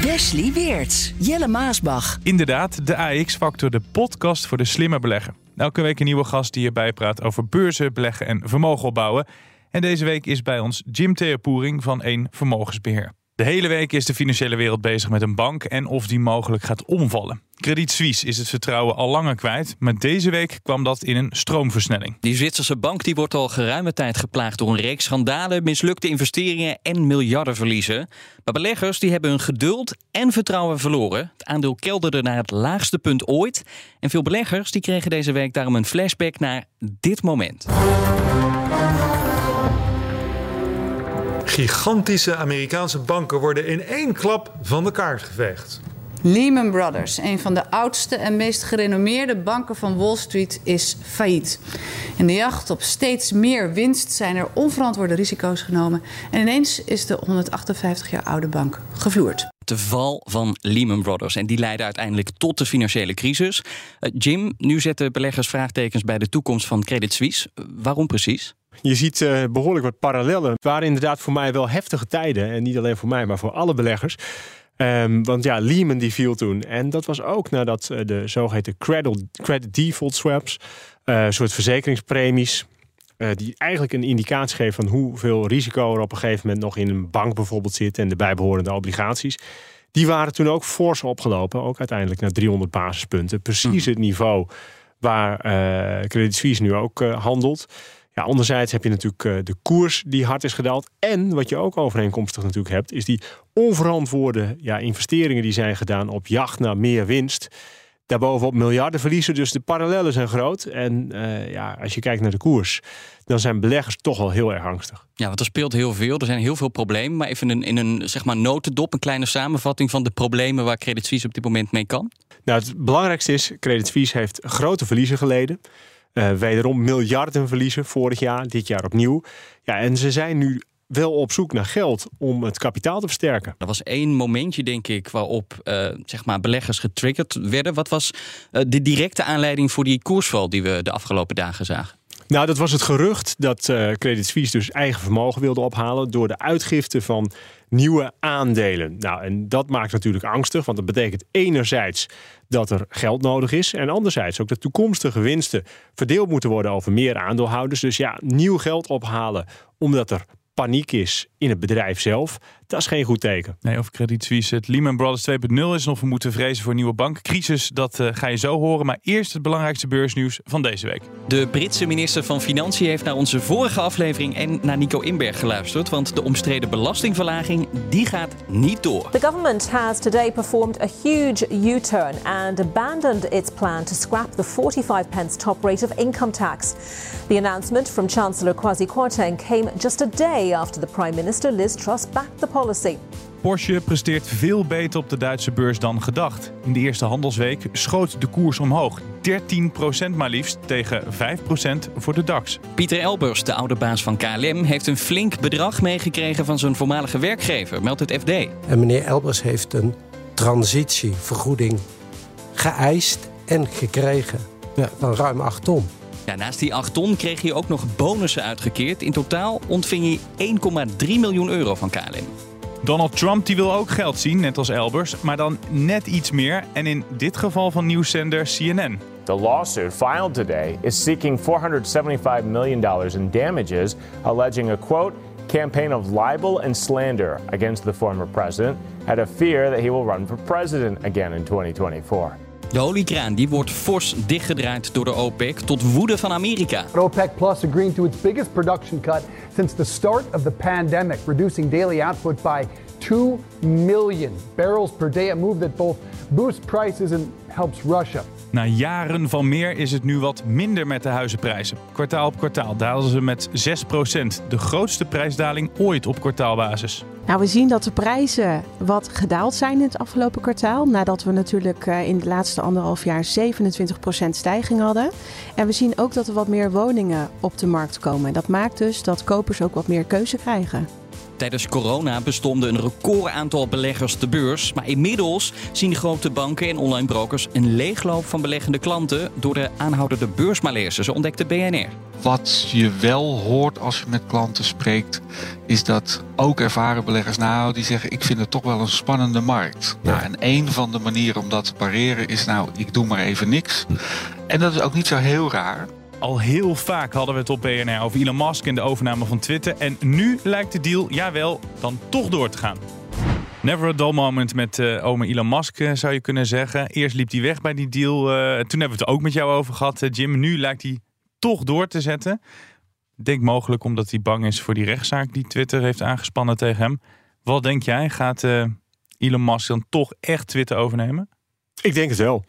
Wesley Weerts, Jelle Maasbach. Inderdaad, de AX-factor, de podcast voor de slimme belegger. Elke week een nieuwe gast die je bijpraat over beurzen, beleggen en vermogen opbouwen. En deze week is bij ons Jim Theopoering van één Vermogensbeheer. De hele week is de financiële wereld bezig met een bank en of die mogelijk gaat omvallen. Credit Suisse is het vertrouwen al langer kwijt, maar deze week kwam dat in een stroomversnelling. Die Zwitserse bank die wordt al geruime tijd geplaagd door een reeks schandalen, mislukte investeringen en miljardenverliezen. Maar beleggers die hebben hun geduld en vertrouwen verloren. Het aandeel kelderde naar het laagste punt ooit. En veel beleggers die kregen deze week daarom een flashback naar dit moment. Gigantische Amerikaanse banken worden in één klap van de kaart geveegd. Lehman Brothers, een van de oudste en meest gerenommeerde banken van Wall Street, is failliet. In de jacht op steeds meer winst zijn er onverantwoorde risico's genomen. En ineens is de 158 jaar oude bank gevloerd. De val van Lehman Brothers. En die leidde uiteindelijk tot de financiële crisis. Uh, Jim, nu zetten beleggers vraagtekens bij de toekomst van Credit Suisse. Waarom precies? Je ziet uh, behoorlijk wat parallellen. Het waren inderdaad voor mij wel heftige tijden. En niet alleen voor mij, maar voor alle beleggers. Um, want ja, Lehman die viel toen. En dat was ook nadat uh, de zogeheten credit, credit default swaps, uh, soort verzekeringspremies, uh, die eigenlijk een indicatie geven van hoeveel risico er op een gegeven moment nog in een bank bijvoorbeeld zit en de bijbehorende obligaties. Die waren toen ook fors opgelopen, ook uiteindelijk naar 300 basispunten. Precies het niveau waar Credit Suisse nu ook handelt. Ja, anderzijds heb je natuurlijk uh, de koers die hard is gedaald. En wat je ook overeenkomstig natuurlijk hebt, is die onverantwoorde ja, investeringen die zijn gedaan op jacht naar meer winst. Daarbovenop miljarden verliezen, dus de parallellen zijn groot. En uh, ja, als je kijkt naar de koers, dan zijn beleggers toch al heel erg angstig. Ja, want er speelt heel veel. Er zijn heel veel problemen. Maar even in, in een zeg maar, notendop, een kleine samenvatting van de problemen waar Credit Suisse op dit moment mee kan. Nou, het belangrijkste is, Credit Suisse heeft grote verliezen geleden. Uh, wederom miljarden verliezen vorig jaar, dit jaar opnieuw. Ja, en ze zijn nu wel op zoek naar geld om het kapitaal te versterken. Er was één momentje, denk ik, waarop uh, zeg maar beleggers getriggerd werden. Wat was uh, de directe aanleiding voor die koersval die we de afgelopen dagen zagen? Nou, dat was het gerucht dat uh, Credit Suisse dus eigen vermogen wilde ophalen door de uitgifte van nieuwe aandelen. Nou, en dat maakt natuurlijk angstig, want dat betekent enerzijds dat er geld nodig is en anderzijds ook dat toekomstige winsten verdeeld moeten worden over meer aandeelhouders. Dus ja, nieuw geld ophalen omdat er paniek is in het bedrijf zelf, dat is geen goed teken. Nee, of Credit Suisse het Lehman Brothers 2.0 is, of we moeten vrezen voor een nieuwe bankcrisis, dat uh, ga je zo horen. Maar eerst het belangrijkste beursnieuws van deze week. De Britse minister van Financiën heeft naar onze vorige aflevering en naar Nico Inberg geluisterd, want de omstreden belastingverlaging die gaat niet door. The government has today performed a huge U-turn and abandoned its plan to scrap the 45 pence top rate of income tax. The announcement from Chancellor Kwasi Kwarteng came just a day after the Prime Minister Liz Truss backed the policy. Porsche presteert veel beter op de Duitse beurs dan gedacht. In de eerste handelsweek schoot de koers omhoog. 13% maar liefst tegen 5% voor de DAX. Pieter Elbers, de oude baas van KLM, heeft een flink bedrag meegekregen van zijn voormalige werkgever, meldt het FD. En meneer Elbers heeft een transitievergoeding geëist en gekregen ja, van ruim 8 ton. Ja, naast die 8 ton kreeg hij ook nog bonussen uitgekeerd. In totaal ontving hij 1,3 miljoen euro van KLM. Donald Trump die wil ook geld zien, net als Elbers, maar dan net iets meer. En in dit geval van nieuwszender CNN. The lawsuit filed today is seeking $475 million in damages, alleging a quote, campaign of libel and slander against the former president, had a fear that he will run for president again in 2024. De oliekraan die wordt fors dichtgedraaid door de OPEC tot woede van Amerika. OPEC Plus agreeing to its biggest production cut since the start of the pandemic, reducing daily output by 2 million barrels per day, a move that both boosts prices and helps Russia. Na jaren van meer is het nu wat minder met de huizenprijzen. Kwartaal op kwartaal dalen ze met 6%. De grootste prijsdaling ooit op kwartaalbasis. Nou, we zien dat de prijzen wat gedaald zijn in het afgelopen kwartaal. Nadat we natuurlijk eh, in de laatste anderhalf jaar 27% stijging hadden. En we zien ook dat er wat meer woningen op de markt komen. Dat maakt dus dat kopers ook wat meer keuze krijgen. Tijdens corona bestonden een record aantal beleggers de beurs. Maar inmiddels zien grote banken en online brokers een leegloop van beleggende klanten door de aanhoudende beursmalaise, zo ontdekte BNR. Wat je wel hoort als je met klanten spreekt, is dat ook ervaren beleggers, nou, die zeggen: Ik vind het toch wel een spannende markt. Nou, en een van de manieren om dat te pareren is: Nou, ik doe maar even niks. En dat is ook niet zo heel raar. Al heel vaak hadden we het op BNR over Elon Musk en de overname van Twitter. En nu lijkt de deal, jawel, dan toch door te gaan. Never a dull moment met uh, ome Elon Musk, uh, zou je kunnen zeggen. Eerst liep hij weg bij die deal. Uh, toen hebben we het ook met jou over gehad, Jim. Nu lijkt hij toch door te zetten. Denk mogelijk omdat hij bang is voor die rechtszaak die Twitter heeft aangespannen tegen hem. Wat denk jij? Gaat Elon Musk dan toch echt Twitter overnemen? Ik denk het wel.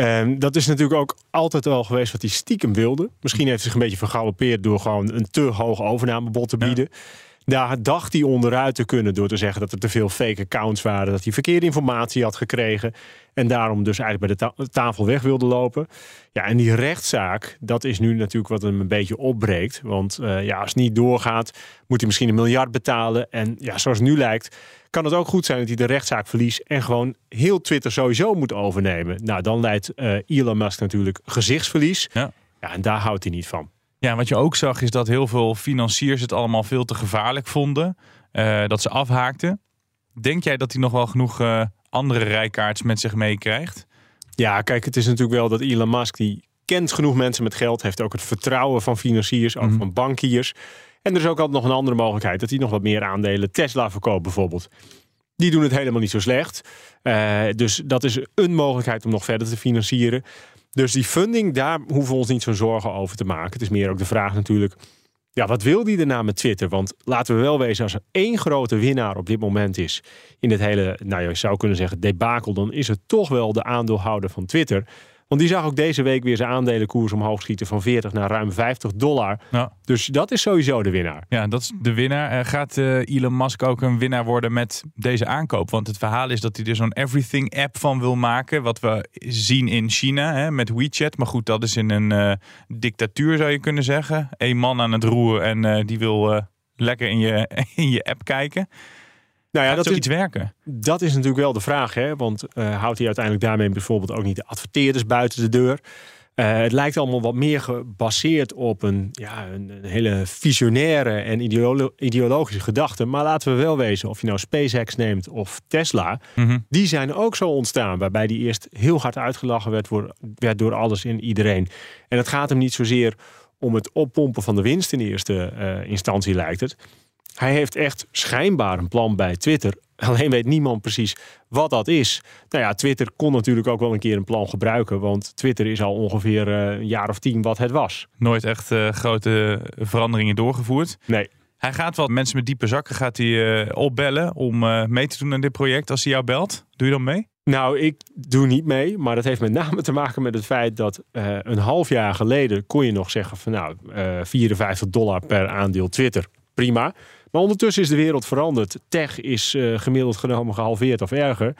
Um, dat is natuurlijk ook altijd al geweest wat hij stiekem wilde. Misschien heeft hij zich een beetje vergalopeerd door gewoon een te hoog overnamebod te bieden. Ja. Daar dacht hij onderuit te kunnen door te zeggen dat er te veel fake accounts waren. Dat hij verkeerde informatie had gekregen. En daarom dus eigenlijk bij de ta tafel weg wilde lopen. Ja, en die rechtszaak, dat is nu natuurlijk wat hem een beetje opbreekt. Want uh, ja, als het niet doorgaat, moet hij misschien een miljard betalen. En ja, zoals het nu lijkt, kan het ook goed zijn dat hij de rechtszaak verliest en gewoon heel Twitter sowieso moet overnemen. Nou, dan leidt uh, Elon Musk natuurlijk gezichtsverlies. Ja. ja, en daar houdt hij niet van. Ja, wat je ook zag is dat heel veel financiers het allemaal veel te gevaarlijk vonden. Uh, dat ze afhaakten. Denk jij dat hij nog wel genoeg uh, andere rijkaarts met zich meekrijgt? Ja, kijk, het is natuurlijk wel dat Elon Musk die kent genoeg mensen met geld, heeft ook het vertrouwen van financiers, ook mm -hmm. van bankiers. En er is ook altijd nog een andere mogelijkheid dat hij nog wat meer aandelen Tesla verkoopt bijvoorbeeld. Die doen het helemaal niet zo slecht. Uh, dus dat is een mogelijkheid om nog verder te financieren. Dus die funding, daar hoeven we ons niet zo'n zorgen over te maken. Het is meer ook de vraag natuurlijk, ja, wat wil die daarna met Twitter? Want laten we wel wezen, als er één grote winnaar op dit moment is in dit hele, nou je zou kunnen zeggen, debakel, dan is het toch wel de aandeelhouder van Twitter. Want die zag ook deze week weer zijn aandelenkoers omhoog schieten van 40 naar ruim 50 dollar. Ja. Dus dat is sowieso de winnaar. Ja, dat is de winnaar. Gaat uh, Elon Musk ook een winnaar worden met deze aankoop? Want het verhaal is dat hij er zo'n everything app van wil maken. Wat we zien in China hè, met WeChat. Maar goed, dat is in een uh, dictatuur zou je kunnen zeggen. Eén man aan het roer en uh, die wil lekker in je, in je app kijken. Nou ja, dat is iets werken. Dat is natuurlijk wel de vraag, hè? Want uh, houdt hij uiteindelijk daarmee bijvoorbeeld ook niet de adverteerders buiten de deur? Uh, het lijkt allemaal wat meer gebaseerd op een, ja, een, een hele visionaire en ideolo ideologische gedachte. Maar laten we wel wezen, of je nou SpaceX neemt of Tesla, mm -hmm. die zijn ook zo ontstaan. Waarbij die eerst heel hard uitgelachen werd, voor, werd door alles en iedereen. En het gaat hem niet zozeer om het oppompen van de winst in eerste uh, instantie, lijkt het. Hij heeft echt schijnbaar een plan bij Twitter. Alleen weet niemand precies wat dat is. Nou ja, Twitter kon natuurlijk ook wel een keer een plan gebruiken. Want Twitter is al ongeveer uh, een jaar of tien wat het was. Nooit echt uh, grote veranderingen doorgevoerd. Nee. Hij gaat wel mensen met diepe zakken gaat hij, uh, opbellen om mee te doen aan dit project. Als hij jou belt, doe je dan mee? Nou, ik doe niet mee. Maar dat heeft met name te maken met het feit dat een half jaar geleden kon je nog zeggen van nou, 54 dollar per aandeel Twitter. Prima. Maar ondertussen is de wereld veranderd. Tech is uh, gemiddeld genomen gehalveerd of erger.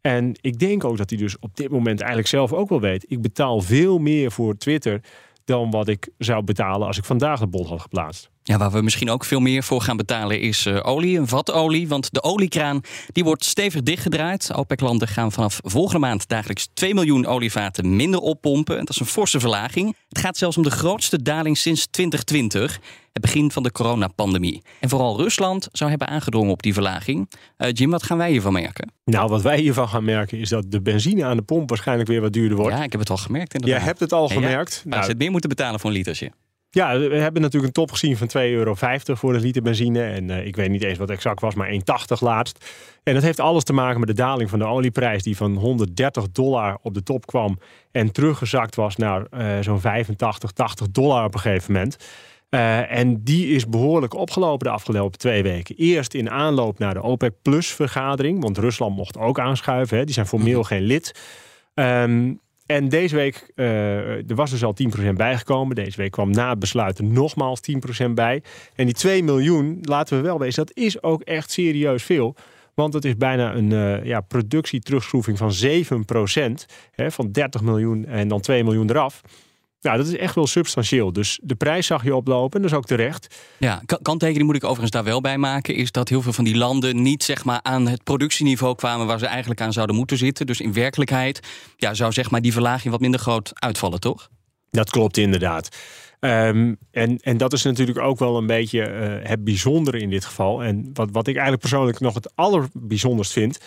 En ik denk ook dat hij dus op dit moment eigenlijk zelf ook wel weet. Ik betaal veel meer voor Twitter dan wat ik zou betalen als ik vandaag de bod had geplaatst. Ja, waar we misschien ook veel meer voor gaan betalen is uh, olie, een vatolie. Want de oliekraan die wordt stevig dichtgedraaid. OPEC-landen gaan vanaf volgende maand dagelijks 2 miljoen olievaten minder oppompen. Dat is een forse verlaging. Het gaat zelfs om de grootste daling sinds 2020, het begin van de coronapandemie. En vooral Rusland zou hebben aangedrongen op die verlaging. Uh, Jim, wat gaan wij hiervan merken? Nou, wat wij hiervan gaan merken is dat de benzine aan de pomp waarschijnlijk weer wat duurder wordt. Ja, ik heb het al gemerkt inderdaad. Jij hebt het al ja, gemerkt. Ja, nou, ze het meer moeten betalen voor een litertje. Ja, we hebben natuurlijk een top gezien van 2,50 euro voor een liter benzine. En uh, ik weet niet eens wat exact was, maar 1,80 laatst. En dat heeft alles te maken met de daling van de olieprijs... die van 130 dollar op de top kwam... en teruggezakt was naar uh, zo'n 85, 80 dollar op een gegeven moment. Uh, en die is behoorlijk opgelopen de afgelopen twee weken. Eerst in aanloop naar de OPEC Plus vergadering... want Rusland mocht ook aanschuiven, hè. die zijn formeel geen lid... Um, En deze week, uh, er was dus al 10% bijgekomen. Deze week kwam na het besluit er nogmaals 10% bij. En die 2 miljoen, laten we wel wezen, dat is ook echt serieus veel. Want het is bijna een uh, ja, productieterugschroeving van 7%. Hè, van 30 miljoen en dan 2 miljoen eraf. Ja, dat is echt wel substantieel. Dus de prijs zag je oplopen, dat is ook terecht. Ja, kanttekening moet ik overigens daar wel bij maken... is dat heel veel van die landen niet zeg maar, aan het productieniveau kwamen... waar ze eigenlijk aan zouden moeten zitten. Dus in werkelijkheid ja, zou zeg maar, die verlaging wat minder groot uitvallen, toch? Dat klopt inderdaad. Um, en, en dat is natuurlijk ook wel een beetje uh, het bijzondere in dit geval. En wat, wat ik eigenlijk persoonlijk nog het allerbijzonderst vind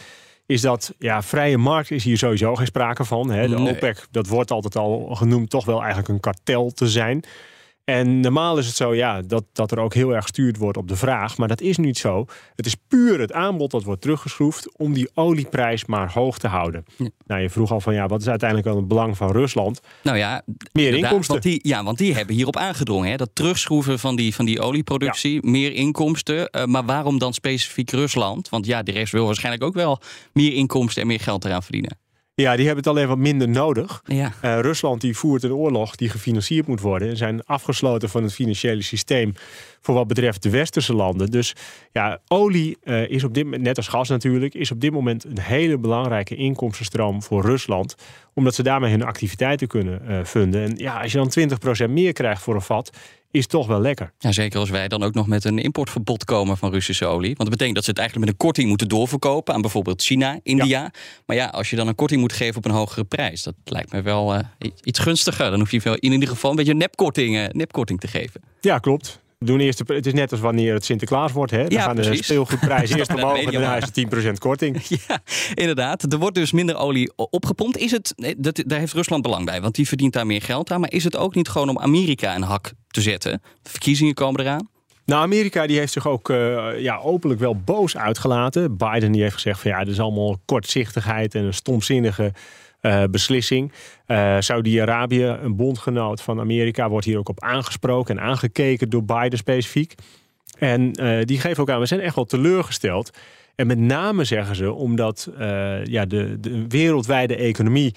is dat ja, vrije markt is hier sowieso geen sprake van. Hè. De OPEC, dat wordt altijd al genoemd, toch wel eigenlijk een kartel te zijn. En normaal is het zo ja, dat, dat er ook heel erg gestuurd wordt op de vraag. Maar dat is niet zo. Het is puur het aanbod dat wordt teruggeschroefd om die olieprijs maar hoog te houden. Nou, je vroeg al van ja, wat is uiteindelijk wel het belang van Rusland? Nou ja, meer inkomsten. Want die, ja, want die hebben hierop aangedrongen. Hè? Dat terugschroeven van die, van die olieproductie, meer inkomsten. Uh, maar waarom dan specifiek Rusland? Want ja, de rest wil waarschijnlijk ook wel meer inkomsten en meer geld eraan verdienen. Ja, die hebben het alleen wat minder nodig. Ja. Uh, Rusland die voert een oorlog die gefinancierd moet worden. En zijn afgesloten van het financiële systeem voor wat betreft de westerse landen. Dus ja, olie uh, is op dit moment, net als gas natuurlijk, is op dit moment een hele belangrijke inkomstenstroom voor Rusland. Omdat ze daarmee hun activiteiten kunnen uh, funden. En ja, als je dan 20% meer krijgt voor een vat, is toch wel lekker. Ja, zeker als wij dan ook nog met een importverbod komen van Russische olie. Want dat betekent dat ze het eigenlijk met een korting moeten doorverkopen aan bijvoorbeeld China, India. Maar ja, als je dan een korting moet geven op een hogere prijs, dat lijkt me wel uh, iets gunstiger. Dan hoef je in ieder geval een beetje een nepkorting, uh, nepkorting te geven. Ja, klopt. Doen eerst het is net als wanneer het Sinterklaas wordt. Hè? Dan ja, gaan precies. de speelgoedprijzen eerst omhoog en daarna is het 10% korting. Ja, inderdaad. Er wordt dus minder olie opgepompt. Is het, dat, daar heeft Rusland belang bij, want die verdient daar meer geld aan. Maar is het ook niet gewoon om Amerika een hak te zetten? De verkiezingen komen eraan. Nou, Amerika die heeft zich ook uh, ja, openlijk wel boos uitgelaten. Biden die heeft gezegd van ja, dit is allemaal kortzichtigheid en een stomzinnige uh, beslissing. Uh, Saudi-Arabië, een bondgenoot van Amerika, wordt hier ook op aangesproken en aangekeken door Biden specifiek. En uh, die geven ook aan, we zijn echt wel teleurgesteld. En met name zeggen ze omdat ja, de, de, wereldwijde economie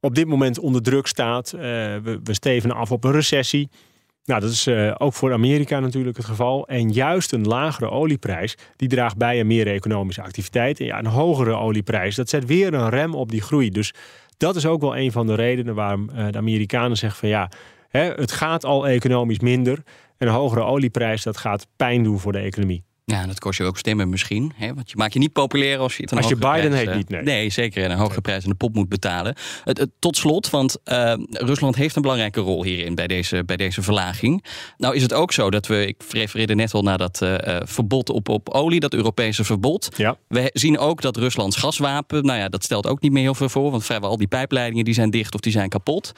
op dit moment onder druk staat. we, we stevenen af op een recessie. Nou, dat is uh, ook voor Amerika natuurlijk het geval. En juist een lagere olieprijs, die draagt bij aan meer economische activiteit. En ja, een hogere olieprijs, dat zet weer een rem op die groei. Dus dat is ook wel een van de redenen waarom uh, de Amerikanen zeggen van ja, hè, het gaat al economisch minder. En een hogere olieprijs, dat gaat pijn doen voor de economie. Ja, dat kost je ook stemmen misschien. Hè? Want je maakt je niet populair als je het een Als je Biden prijs, heet niet, nee. Nee, zeker. En een hogere prijs aan de pop moet betalen. Tot slot, want uh, Rusland heeft een belangrijke rol hierin bij deze, bij deze verlaging. Nou is het ook zo dat we, ik refereerde net al naar dat uh, verbod op, op olie, dat Europese verbod. Ja. We zien ook dat Ruslands gaswapen, nou ja, dat stelt ook niet meer heel veel voor. Want vrijwel al die pijpleidingen die zijn dicht of die zijn kapot.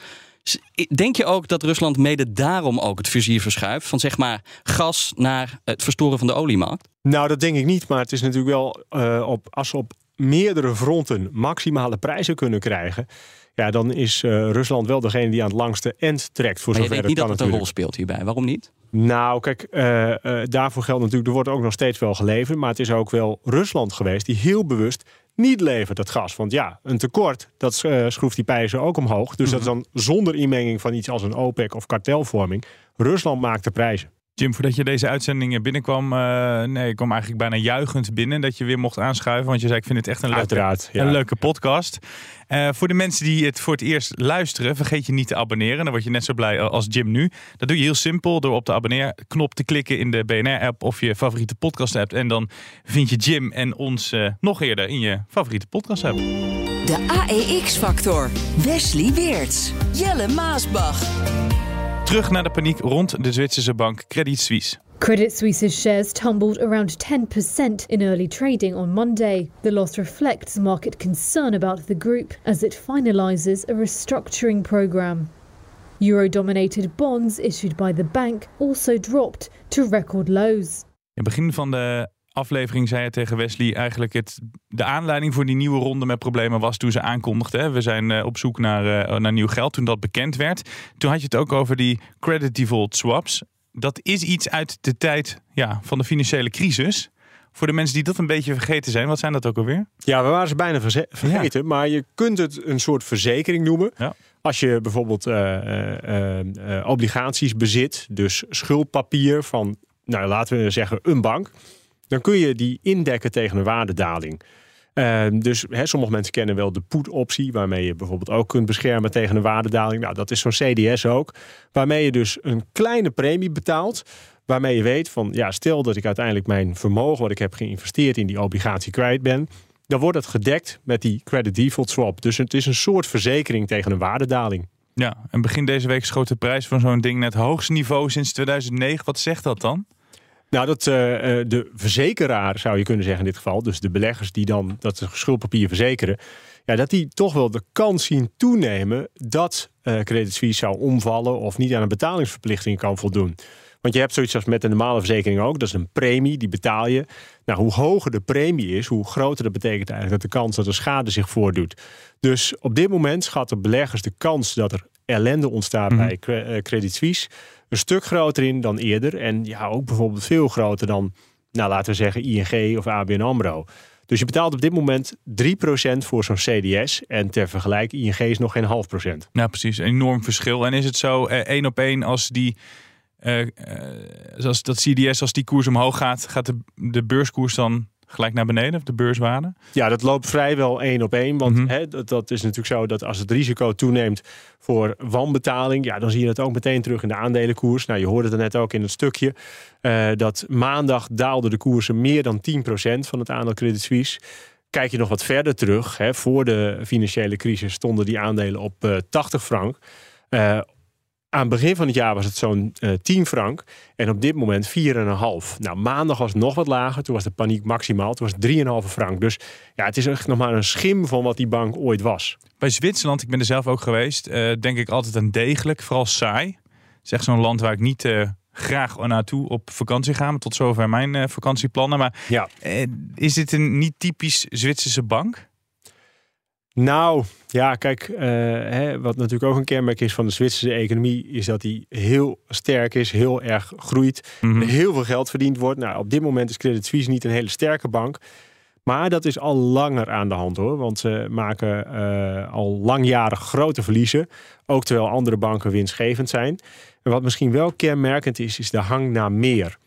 Denk je ook dat Rusland mede daarom ook het vizier verschuift? Van zeg maar gas naar het verstoren van de oliemarkt? Nou, dat denk ik niet. Maar het is natuurlijk wel uh, op, als ze op meerdere fronten maximale prijzen kunnen krijgen. Ja, dan is uh, Rusland wel degene die aan het langste end trekt. Voor maar je zover denkt niet dat het een rol speelt hierbij. Waarom niet? Nou, kijk, uh, uh, daarvoor geldt natuurlijk, er wordt ook nog steeds wel geleverd. Maar het is ook wel Rusland geweest die heel bewust niet levert, dat gas. Want ja, een tekort, dat uh, schroeft die prijzen ook omhoog. Dus mm -hmm. dat is dan zonder inmenging van iets als een OPEC of kartelvorming. Rusland maakt de prijzen. Jim, voordat je deze uitzending binnenkwam, uh, nee, ik kwam eigenlijk bijna juichend binnen dat je weer mocht aanschuiven. Want je zei, ik vind het echt een leuke, Uiteraard, ja. een leuke podcast. Uh, voor de mensen die het voor het eerst luisteren, vergeet je niet te abonneren. Dan word je net zo blij als Jim nu. Dat doe je heel simpel door op de abonneerknop te klikken in de BNR-app of je favoriete podcast-app. En dan vind je Jim en ons uh, nog eerder in je favoriete podcast-app. De AEX-factor. Wesley Weerts. Jelle Maasbach. Terug naar de paniek rond de Zwitserse bank Credit Suisse. Credit Suisse's shares tumbled around 10% in early trading on Monday. The loss reflects market concern about the group as it finalizes a restructuring program. Euro dominated bonds issued by the bank also dropped to record lows. In het begin van de aflevering zei je tegen Wesley eigenlijk het, de aanleiding voor die nieuwe ronde met problemen was toen ze aankondigden. Hè, we zijn uh, op zoek naar, uh, naar nieuw geld toen dat bekend werd. Toen had je het ook over die credit default swaps. Dat is iets uit de tijd ja, van de financiële crisis. Voor de mensen die dat een beetje vergeten zijn, wat zijn dat ook alweer? Ja, we waren ze bijna vergeten. Maar je kunt het een soort verzekering noemen. Ja. Als je bijvoorbeeld eh, eh, eh, eh, obligaties bezit, dus schuldpapier van, nou laten we zeggen, een bank, dan kun je die indekken tegen een waardedaling. Eh, dus hè, sommige mensen kennen wel de put-optie, waarmee je bijvoorbeeld ook kunt beschermen tegen een waardedaling. Nou, dat is zo'n CDS ook, waarmee je dus een kleine premie betaalt. Waarmee je weet van, ja, stel dat ik uiteindelijk mijn vermogen wat ik heb geïnvesteerd in die obligatie kwijt ben, dan wordt het gedekt met die credit default swap. Dus het is een soort verzekering tegen een waardedaling. Ja, en begin deze week schoot de prijs van zo'n ding net hoogste niveau sinds 2009. Wat zegt dat dan? Nou, dat eh, eh, de verzekeraar zou je kunnen zeggen in dit geval, dus de beleggers die dan dat schuldpapier verzekeren, ja, dat die toch wel de kans zien toenemen dat eh Credit Suisse zou omvallen of niet aan een betalingsverplichting kan voldoen. Want je hebt zoiets als met een normale verzekering ook, dat is een premie, die betaal je. Nou, hoe hoger de premie is, hoe groter dat betekent eigenlijk dat de kans dat er schade zich voordoet. Dus op dit moment schatten beleggers de kans dat er ellende ontstaat Mhm. bij Cre- Credit Suisse een stuk groter in dan eerder. En ja, ook bijvoorbeeld veel groter dan, nou laten we zeggen, ING of ABN AMRO. Dus je betaalt op dit moment 3% voor zo'n CDS. En ter vergelijking, ING is nog geen half procent. Nou, precies. Enorm verschil. En is het zo eh, één op één als die. eh, als dat CDS, als die koers omhoog gaat, gaat de, de beurskoers dan gelijk naar beneden, de beurswaarde? Ja, dat loopt vrijwel één op één. Want hè, dat, dat is natuurlijk zo dat als het risico toeneemt voor wanbetaling, ja, dan zie je dat ook meteen terug in de aandelenkoers. Nou, je hoorde het net ook in het stukje. eh, dat maandag daalden de koersen meer dan 10% van het aandeel Credit Suisse. Kijk je nog wat verder terug, hè, voor de financiële crisis stonden die aandelen op eh 80 frank. Eh, aan het begin van het jaar was het zo'n eh 10 frank. En op dit moment 4,5. Nou, maandag was het nog wat lager. Toen was de paniek maximaal. Toen was het 3,5 frank. Dus ja, het is echt nog maar een schim van wat die bank ooit was. Bij Zwitserland, ik ben er zelf ook geweest, eh, denk ik altijd aan degelijk, vooral saai. Het is echt zo'n land waar ik niet eh, graag naartoe op vakantie ga. Maar tot zover mijn vakantieplannen. Maar Ja. is dit een niet typisch Zwitserse bank? Nou, ja, kijk, eh, hè, wat natuurlijk ook een kenmerk is van de Zwitserse economie, is dat die heel sterk is, heel erg groeit, Mhm. er heel veel geld verdiend wordt. Nou, op dit moment is Credit Suisse niet een hele sterke bank. Maar dat is al langer aan de hand hoor. Want ze maken eh, al langjarig grote verliezen. Ook terwijl andere banken winstgevend zijn. En wat misschien wel kenmerkend is, is de hang naar meer.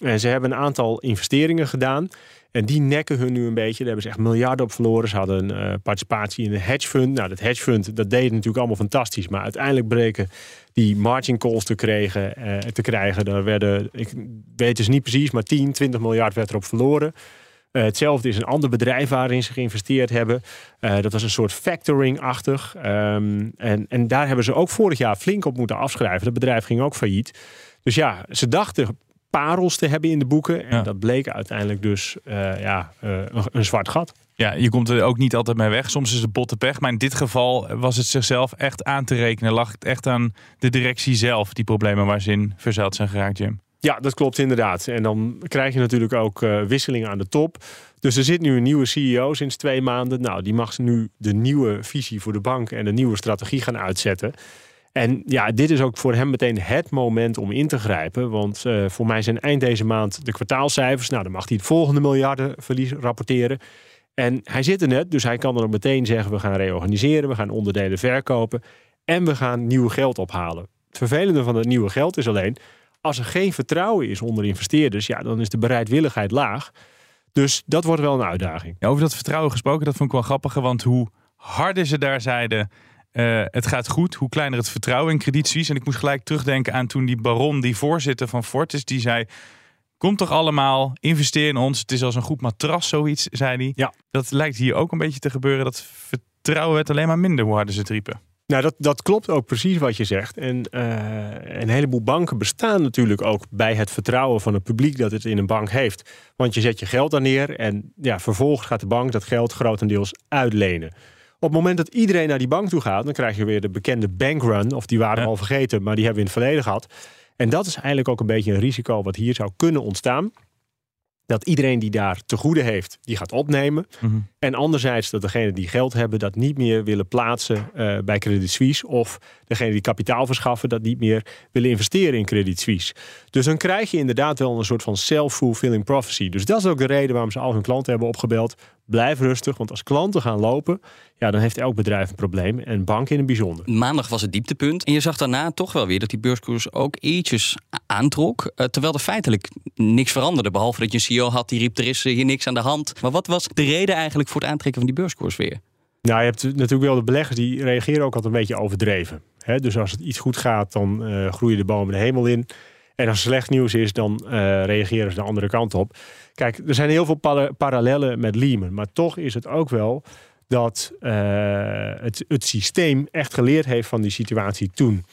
En ze hebben een aantal investeringen gedaan. En die nekken hun nu een beetje. Daar hebben ze echt miljarden op verloren. Ze hadden een eh, participatie in een hedge fund. Nou, dat hedge fund, dat deed natuurlijk allemaal fantastisch. Maar uiteindelijk breken die margin calls te, eh, te krijgen. Daar werden, ik weet dus niet precies, maar 10, 20 miljard werd erop verloren. Eh, hetzelfde is een ander bedrijf waarin ze geïnvesteerd hebben. Dat was een soort factoring-achtig. Ehm, en, en daar hebben ze ook vorig jaar flink op moeten afschrijven. Dat bedrijf ging ook failliet. Dus ja, ze dachten parels te hebben in de boeken. En dat bleek uiteindelijk dus eh, ja, eh, een, een zwart gat. Ja, je komt er ook niet altijd mee weg. Soms is het botte pech. Maar in dit geval was het zichzelf echt aan te rekenen. Lag het echt aan de directie zelf, die problemen waar ze in verzeild zijn geraakt, Jim. Ja, dat klopt inderdaad. En dan krijg je natuurlijk ook eh, wisselingen aan de top. Dus er zit nu een nieuwe CEO sinds twee maanden. Nou, die mag nu de nieuwe visie voor de bank en de nieuwe strategie gaan uitzetten. En ja, dit is ook voor hem meteen het moment om in te grijpen. Want eh, voor mij zijn eind deze maand de kwartaalcijfers. Nou, dan mag hij het volgende miljardenverlies rapporteren. En hij zit er net, dus hij kan dan meteen zeggen: we gaan reorganiseren, we gaan onderdelen verkopen en we gaan nieuw geld ophalen. Het vervelende van het nieuwe geld is alleen, als er geen vertrouwen is onder investeerders, ja, dan is de bereidwilligheid laag. Dus dat wordt wel een uitdaging. Ja, over dat vertrouwen gesproken, dat vond ik wel grappig. Want hoe harder ze daar zeiden, eh, het gaat goed, hoe kleiner het vertrouwen in Credit Suisse. En ik moest gelijk terugdenken aan toen die baron, die voorzitter van Fortis, die zei... Kom toch allemaal, investeer in ons. Het is als een goed matras, zoiets, zei hij. Ja. Dat lijkt hier ook een beetje te gebeuren. Dat vertrouwen werd alleen maar minder, hoe harder ze het riepen. Nou, dat, dat klopt ook precies wat je zegt. En eh, een heleboel banken bestaan natuurlijk ook bij het vertrouwen van het publiek dat het in een bank heeft. Want je zet je geld daar neer en ja, vervolgens gaat de bank dat geld grotendeels uitlenen. Op het moment dat iedereen naar die bank toe gaat, dan krijg je weer de bekende bankrun. Of die waren we al vergeten, maar die hebben we in het verleden gehad. En dat is eigenlijk ook een beetje een risico wat hier zou kunnen ontstaan. dat iedereen die daar te goede heeft, die gaat opnemen. Mhm. En anderzijds dat degenen die geld hebben, dat niet meer willen plaatsen eh, bij Credit Suisse. Of degenen die kapitaal verschaffen, dat niet meer willen investeren in Credit Suisse. Dus dan krijg je inderdaad wel een soort van self-fulfilling prophecy. Dus dat is ook de reden waarom ze al hun klanten hebben opgebeld. Blijf rustig, want als klanten gaan lopen, ja, dan heeft elk bedrijf een probleem. En banken in het bijzonder. Maandag was het dieptepunt. En je zag daarna toch wel weer dat die beurskoers ook ietsjes a- aantrok. eh, terwijl er feitelijk niks veranderde. Behalve dat je een CEO had die riep: er is hier niks aan de hand. Maar wat was de reden eigenlijk voor het aantrekken van die beurskoers weer? Nou, je hebt natuurlijk wel de beleggers die reageren ook altijd een beetje overdreven. Dus als het iets goed gaat, dan eh, groeien de bomen de hemel in. En als slecht nieuws is, dan eh, reageren ze de andere kant op. Kijk, er zijn heel veel para- parallellen met Lehman. Maar toch is het ook wel dat eh, het, het systeem echt geleerd heeft van die situatie toen.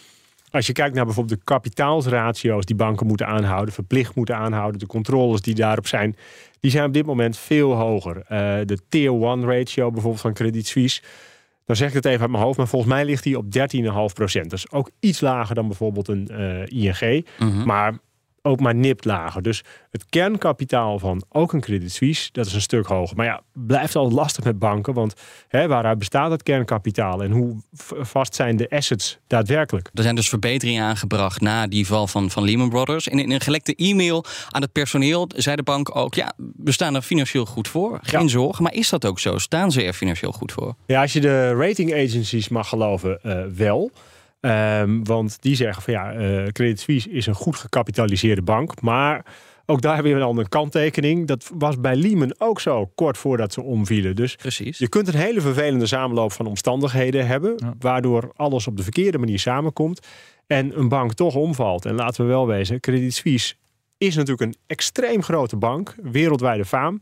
Als je kijkt naar bijvoorbeeld de kapitaalsratio's die banken moeten aanhouden, verplicht moeten aanhouden, de controles die daarop zijn, die zijn op dit moment veel hoger. Eh, de Tier 1 ratio bijvoorbeeld van Credit Suisse, dan zeg ik het even uit mijn hoofd, maar volgens mij ligt die op 13,5%. Dat is ook iets lager dan bijvoorbeeld een eh, ING, maar ook maar nipt lager. Dus het kernkapitaal van ook een Credit Suisse, dat is een stuk hoger. Maar ja, blijft altijd lastig met banken, want hè, waaruit bestaat het kernkapitaal en hoe vast zijn de assets daadwerkelijk? Er zijn dus verbeteringen aangebracht na die val van, van Lehman Brothers. En in een gelekte e-mail aan het personeel zei de bank ook: ja, we staan er financieel goed voor. Geen zorgen. Maar is dat ook zo? Staan ze er financieel goed voor? Ja, als je de rating agencies mag geloven, eh, wel. Ehm, want die zeggen van ja, eh, Credit Suisse is een goed gecapitaliseerde bank. Maar ook daar hebben we dan een kanttekening. Dat was bij Lehman ook zo, kort voordat ze omvielen. Dus Precies. je kunt een hele vervelende samenloop van omstandigheden hebben. Waardoor alles op de verkeerde manier samenkomt. En een bank toch omvalt. En laten we wel wezen, Credit Suisse is natuurlijk een extreem grote bank. Wereldwijde faam.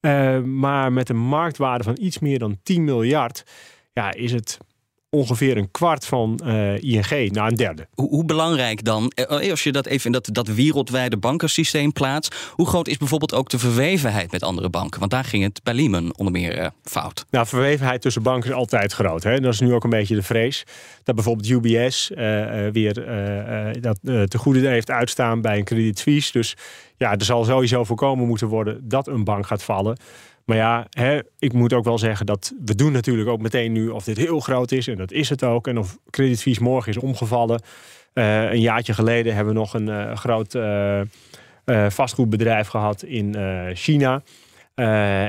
Eh, maar met een marktwaarde van iets meer dan 10 miljard. Ja, is het ongeveer een kwart van eh, ING. Nou, een derde. Hoe, hoe belangrijk dan, eh, als je dat even in dat, dat wereldwijde bankensysteem plaatst, hoe groot is bijvoorbeeld ook de verwevenheid met andere banken? Want daar ging het bij Lehman onder meer eh, fout. Nou, verwevenheid tussen banken is altijd groot. Hè? Dat is nu ook een beetje de vrees. Dat bijvoorbeeld UBS eh, eh, weer eh, eh, dat eh, te goede heeft uitstaan bij een Credit Suisse. Dus ja, er zal sowieso voorkomen moeten worden dat een bank gaat vallen. Maar ja, hè, ik moet ook wel zeggen dat we doen natuurlijk ook meteen nu of dit heel groot is. En dat is het ook. En of Credit Suisse morgen is omgevallen. Eh, een jaartje geleden hebben we nog een eh, groot eh, vastgoedbedrijf gehad in China.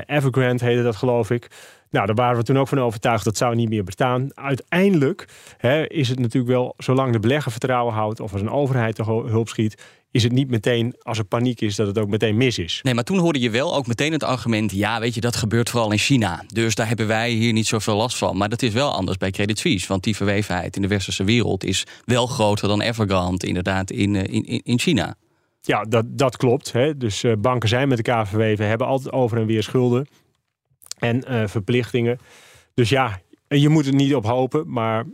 Evergrande heette dat geloof ik. Nou, daar waren we toen ook van overtuigd dat zou niet meer bestaan. Uiteindelijk hè, is het natuurlijk wel, zolang de belegger vertrouwen houdt of als een overheid de hulp schiet, is het niet meteen als er paniek is dat het ook meteen mis is. Nee, maar toen hoorde je wel ook meteen het argument: ja, weet je, dat gebeurt vooral in China. Dus daar hebben wij hier niet zoveel last van. Maar dat is wel anders bij Credit Suisse. Want die verwevenheid in de westerse wereld is wel groter dan Evergrande, inderdaad, in, eh, in, in- in China. Ja, dat, dat klopt. Hè. Dus eh, banken zijn met elkaar verweven, hebben altijd over en weer schulden en eh, verplichtingen. Dus ja, je moet er niet op hopen, maar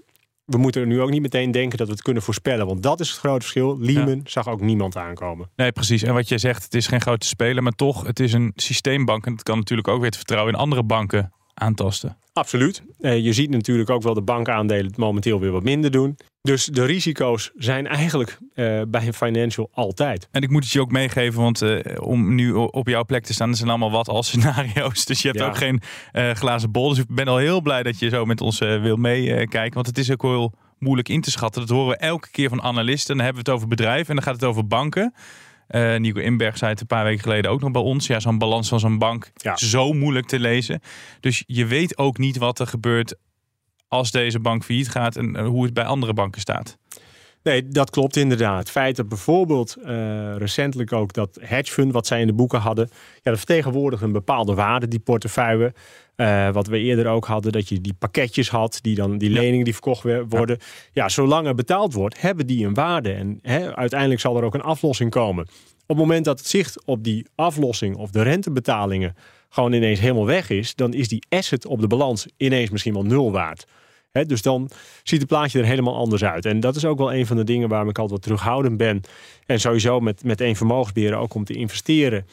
we moeten er nu ook niet meteen denken dat we het kunnen voorspellen. Want dat is het grote verschil. Lehman zag ook niemand aankomen. Nee, precies. En wat jij zegt, het is geen grote speler, maar toch, het is een systeembank. En dat kan natuurlijk ook weer het vertrouwen in andere banken aantasten. Absoluut. Eh, je ziet natuurlijk ook wel de bankaandelen het momenteel weer wat minder doen. Dus de risico's zijn eigenlijk eh, bij een financial altijd. En ik moet het je ook meegeven, want eh, om nu op jouw plek te staan, dat zijn allemaal wat als scenario's. Dus je hebt Ja. ook geen glazen bol. Dus ik ben al heel blij dat je zo met ons wil meekijken. want het is ook wel heel moeilijk in te schatten. Dat horen we elke keer van analisten. Dan hebben we het over bedrijven en dan gaat het over banken. Eh, Nico Inberg zei het een paar weken geleden ook nog bij ons. Ja, zo'n balans van zo'n bank is zo moeilijk te lezen. Dus je weet ook niet wat er gebeurt als deze bank failliet gaat en eh, hoe het bij andere banken staat. Nee, dat klopt inderdaad. Het feit dat bijvoorbeeld eh, recentelijk ook dat hedge fund wat zij in de boeken hadden, ja, dat vertegenwoordigt een bepaalde waarde, die portefeuille. Eh, wat we eerder ook hadden, dat je die pakketjes had, die dan die leningen die verkocht worden. Ja. zolang er betaald wordt, hebben die een waarde. En hè, uiteindelijk zal er ook een aflossing komen. Op het moment dat het zicht op die aflossing of de rentebetalingen gewoon ineens helemaal weg is, dan is die asset op de balans ineens misschien wel nul waard. Dus dan ziet het plaatje er helemaal anders uit. En dat is ook wel een van de dingen waarom ik altijd wat terughoudend ben. En sowieso met, met één vermogensbeheer ook om te investeren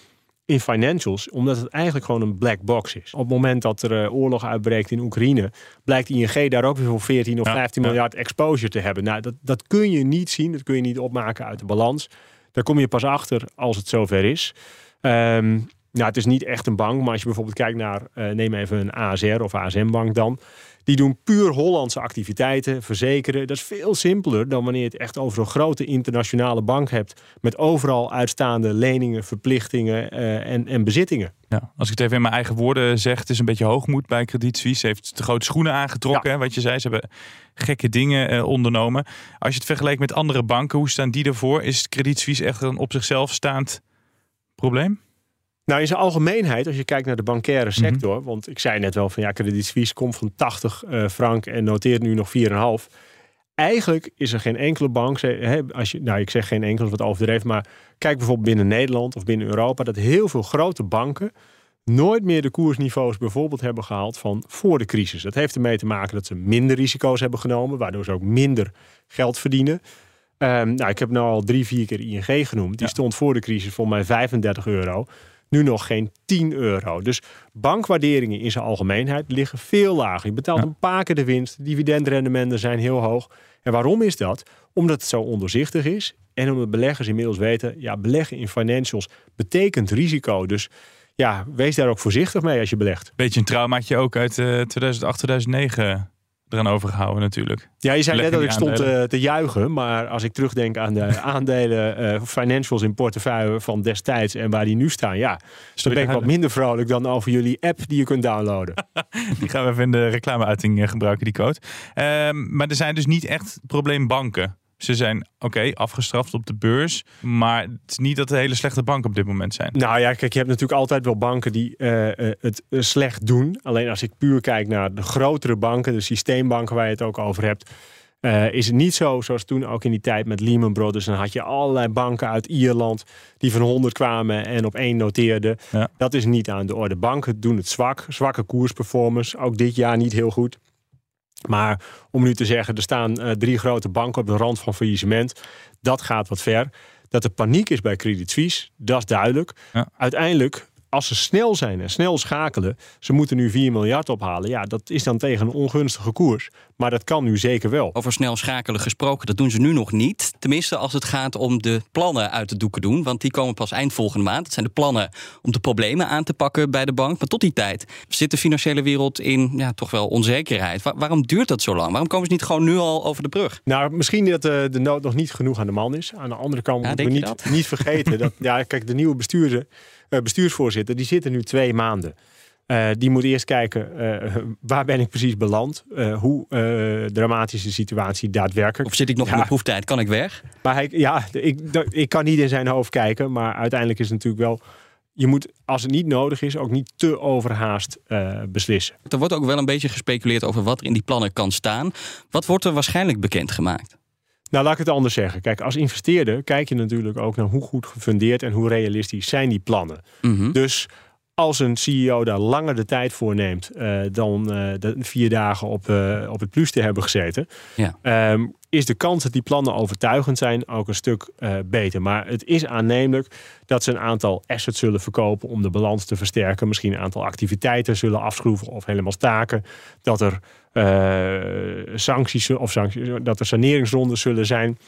in financials. Omdat het eigenlijk gewoon een black box is. Op het moment dat er eh, oorlog uitbreekt in Oekraïne... blijkt ING daar ook weer voor 14 of 15 miljard exposure te hebben. Nou, dat, dat kun je niet zien. Dat kun je niet opmaken uit de balans. Daar kom je pas achter als het zover is. Ehm, Nou, het is niet echt een bank, maar als je bijvoorbeeld kijkt naar, uh, neem even een ASR of ASM-bank dan. Die doen puur Hollandse activiteiten, verzekeren. Dat is veel simpeler dan wanneer je het echt over een grote internationale bank hebt. Met overal uitstaande leningen, verplichtingen uh, en, en bezittingen. Ja, als ik het even in mijn eigen woorden zeg, het is een beetje hoogmoed bij Credit Suisse. heeft de grote schoenen aangetrokken, ja. wat je zei. Ze hebben gekke dingen uh, ondernomen. Als je het vergelijkt met andere banken, hoe staan die ervoor? Is Credit Suisse echt een op zichzelf staand probleem? Nou, in zijn algemeenheid, als je kijkt naar de bankaire sector, want ik zei net wel van ja, Credit Suisse komt van 80 uh, frank en noteert nu nog 4,5. Eigenlijk is er geen enkele bank, hè, als je, nou ik zeg geen enkele, wat overdreven, maar kijk bijvoorbeeld binnen Nederland of binnen Europa, dat heel veel grote banken nooit meer de koersniveaus bijvoorbeeld hebben gehaald van voor de crisis. Dat heeft ermee te maken dat ze minder risico's hebben genomen, waardoor ze ook minder geld verdienen. Um, nou, ik heb nu al drie, vier keer ING genoemd. Die ja. stond voor de crisis voor mij 35 euro nu nog geen 10 euro. Dus bankwaarderingen in zijn algemeenheid liggen veel lager. Je betaalt een paar keer de winst, dividendrendementen zijn heel hoog. En waarom is dat? Omdat het zo onderzichtig is en omdat beleggers inmiddels weten, ja, beleggen in financials betekent risico. Dus ja, wees daar ook voorzichtig mee als je belegt. Beetje een traumaatje ook uit uh, 2008, 2009 eraan overgehouden natuurlijk. Ja, je zei net dat ik stond te, te, juichen. Maar als ik terugdenk aan de aandelen, uh, financials in portefeuille van destijds en waar die nu staan. Ja, dan ben ik wat minder vrolijk dan over jullie app die je kunt downloaden. die gaan we even in de reclameuiting gebruiken, die code. Um, maar er zijn dus niet echt probleembanken. Ze zijn oké, afgestraft op de beurs. Maar het is niet dat de hele slechte banken op dit moment zijn. Nou ja, kijk, je hebt natuurlijk altijd wel banken die uh, uh, het uh, slecht doen. Alleen als ik puur kijk naar de grotere banken, de systeembanken waar je het ook over hebt. is het niet zo zoals toen ook in die tijd met Lehman Brothers. Dan had je allerlei banken uit Ierland die van 100 kwamen en op één noteerden. Ja. Dat is niet aan de orde. Banken doen het zwak. Zwakke koersperformance. Ook dit jaar niet heel goed. Maar om nu te zeggen, er staan uh, drie grote banken op de rand van faillissement. Dat gaat wat ver. Dat er paniek is bij Credit Suisse, dat is duidelijk. Ja. Uiteindelijk, als ze snel zijn en snel schakelen, ze moeten nu 4 miljard ophalen. Ja, dat is dan tegen een ongunstige koers. Maar dat kan nu zeker wel. Over snel schakelen gesproken, dat doen ze nu nog niet. Tenminste, als het gaat om de plannen uit de doeken doen. Want die komen pas eind volgende maand. Dat zijn de plannen om de problemen aan te pakken bij de bank. Maar tot die tijd zit de financiële wereld in ja, toch wel onzekerheid. Waar, waarom duurt dat zo lang? Waarom komen ze niet gewoon nu al over de brug? Nou, misschien dat de, de nood nog niet genoeg aan de man is. Aan de andere kant ja, moeten we niet, niet vergeten dat ja, kijk, de nieuwe bestuurder, bestuursvoorzitter, die zitten nu twee maanden. Uh, die moet eerst kijken uh, waar ben ik precies beland. Uh, hoe dramatisch de situatie daadwerkelijk. Of zit ik nog ja. in de proeftijd? Kan ik weg? Maar hij, ja, ik, ik kan niet in zijn hoofd kijken. Maar uiteindelijk is het natuurlijk wel. Je moet, als het niet nodig is, ook niet te overhaast beslissen. Er wordt ook wel een beetje gespeculeerd over wat er in die plannen kan staan. Wat wordt er waarschijnlijk bekendgemaakt? Nou, laat ik het anders zeggen. Kijk, als investeerder kijk je natuurlijk ook naar hoe goed gefundeerd en hoe realistisch zijn die plannen. Mm -hmm. Dus als een CEO daar langer de tijd voor neemt uh, dan uh, de vier dagen op, uh, op het plus te hebben gezeten, ja. um, is de kans dat die plannen overtuigend zijn ook een stuk beter. Maar het is aannemelijk dat ze een aantal assets zullen verkopen om de balans te versterken. Misschien een aantal activiteiten zullen afschroeven of helemaal staken. Dat er sancties of sancties, dat er saneringsrondes zullen zijn.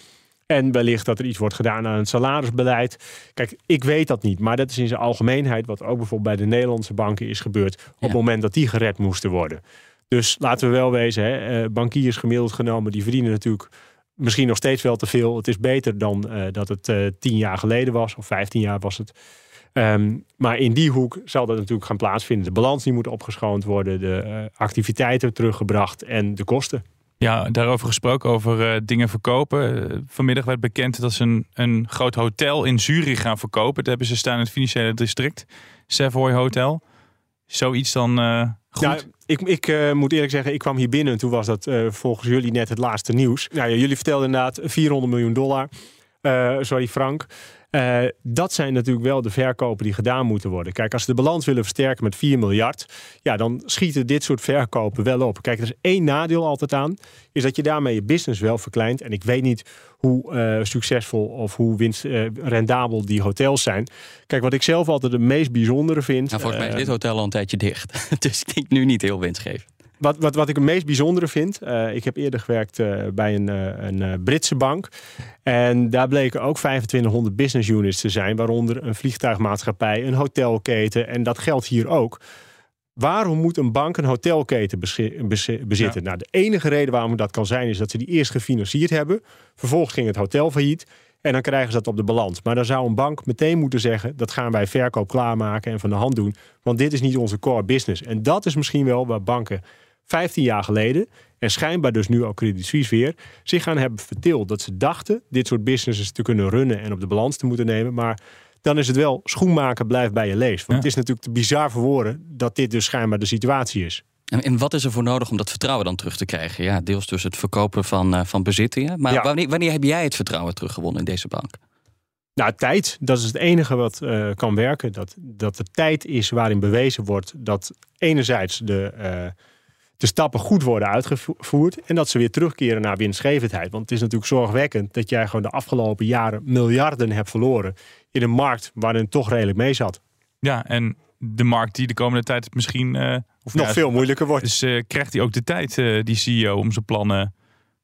En wellicht dat er iets wordt gedaan aan het salarisbeleid. Kijk, ik weet dat niet. Maar dat is in zijn algemeenheid wat ook bijvoorbeeld bij de Nederlandse banken is gebeurd. Op ja. het moment dat die gered moesten worden. Dus laten we wel wezen, hè, bankiers gemiddeld genomen, die verdienen natuurlijk misschien nog steeds wel te veel. Het is beter dan uh, dat het uh, tien jaar geleden was, of vijftien jaar was het. Um, maar in die hoek zal dat natuurlijk gaan plaatsvinden. De balans die moet opgeschoond worden, de uh, activiteiten teruggebracht en de kosten. Ja, daarover gesproken, over uh, dingen verkopen. Uh, vanmiddag werd bekend dat ze een, een groot hotel in Zurich gaan verkopen. Dat hebben ze staan in het financiële district. Savoy Hotel. Zoiets dan uh, goed? Nou, ik, ik moet eerlijk zeggen, ik kwam hier binnen en toen was dat volgens jullie net het laatste nieuws. Nou, ja, jullie vertelden inderdaad 400 miljoen dollar. sorry, frank. Uh, dat zijn natuurlijk wel de verkopen die gedaan moeten worden. Kijk, als ze de balans willen versterken met 4 miljard, ja, dan schieten dit soort verkopen wel op. Kijk, er is één nadeel altijd aan, is dat je daarmee je business wel verkleint. En ik weet niet hoe uh, succesvol of hoe winst, uh, rendabel die hotels zijn. Kijk, wat ik zelf altijd het meest bijzondere vind. Nou, volgens mij is dit hotel al een tijdje dicht. dus ik denk nu niet heel winstgevend. Wat, wat, wat ik het meest bijzondere vind, uh, ik heb eerder gewerkt uh, bij een, uh, een Britse bank. En daar bleken ook 2500 business units te zijn, waaronder een vliegtuigmaatschappij, een hotelketen. En dat geldt hier ook. Waarom moet een bank een hotelketen bezitten? Nou, de enige reden waarom dat kan zijn, is dat ze die eerst gefinancierd hebben. Vervolgens ging het hotel failliet. En dan krijgen ze dat op de balans. Maar dan zou een bank meteen moeten zeggen: dat gaan wij verkoop klaarmaken en van de hand doen. Want dit is niet onze core business. En dat is misschien wel waar banken 15 jaar geleden, en schijnbaar dus nu ook Credit Suisse weer, zich gaan hebben verteeld. Dat ze dachten dit soort businesses te kunnen runnen en op de balans te moeten nemen. Maar dan is het wel schoenmaken blijft bij je lees. Want het is natuurlijk te bizar voor woorden dat dit dus schijnbaar de situatie is. En, en, wat is er voor nodig om dat vertrouwen dan terug te krijgen? Ja, deels dus het verkopen van, uh, van bezittingen. Maar wanneer, wanneer heb jij het vertrouwen teruggewonnen in deze bank? Nou, tijd, dat is het enige wat uh, kan werken. Dat, dat er tijd is waarin bewezen wordt dat enerzijds de, uh, de stappen goed worden uitgevoerd. En dat ze weer terugkeren naar winstgevendheid. Want het is natuurlijk zorgwekkend dat jij gewoon de afgelopen jaren miljarden hebt verloren. In een markt waarin het toch redelijk mee zat. Ja, en de markt die de komende tijd misschien... Uh, of nog veel moeilijker wordt. Dus uh, krijgt hij ook de tijd, uh, die CEO, om zijn plannen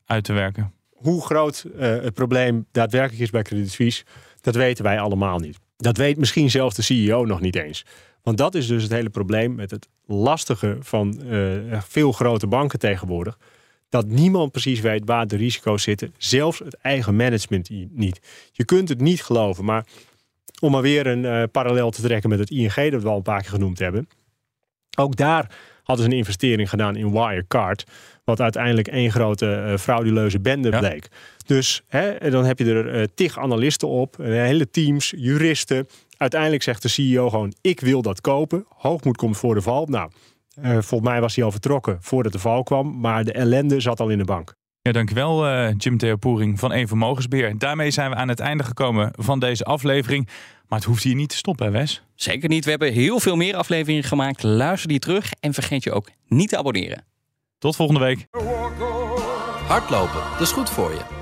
uit te werken? Hoe groot het probleem daadwerkelijk is bij Credit Suisse, dat weten wij allemaal niet. Dat weet misschien zelfs de CEO nog niet eens. Want dat is dus het hele probleem met het lastige van veel grote banken tegenwoordig. Dat niemand precies weet waar de risico's zitten. Zelfs het eigen management niet. Je kunt het niet geloven, maar om maar weer een uh, parallel te trekken met het ING dat we al een paar keer genoemd hebben. Ook daar hadden ze een investering gedaan in Wirecard. Wat uiteindelijk één grote uh, frauduleuze bende bleek. Dus hè, dan heb je er uh, tig analisten op, hele teams, juristen. Uiteindelijk zegt de CEO gewoon: Ik wil dat kopen. Hoogmoed komt voor de val. Nou, volgens mij was hij al vertrokken voordat de val kwam. Maar de ellende zat al in de bank. Ja, dankjewel uh, Jim Theo Poering van Eén Vermogensbeheer. Daarmee zijn we aan het einde gekomen van deze aflevering. Maar het hoeft hier niet te stoppen, Wes? Zeker niet. We hebben heel veel meer afleveringen gemaakt. Luister die terug en vergeet je ook niet te abonneren. Tot volgende week. Hardlopen, dat is goed voor je.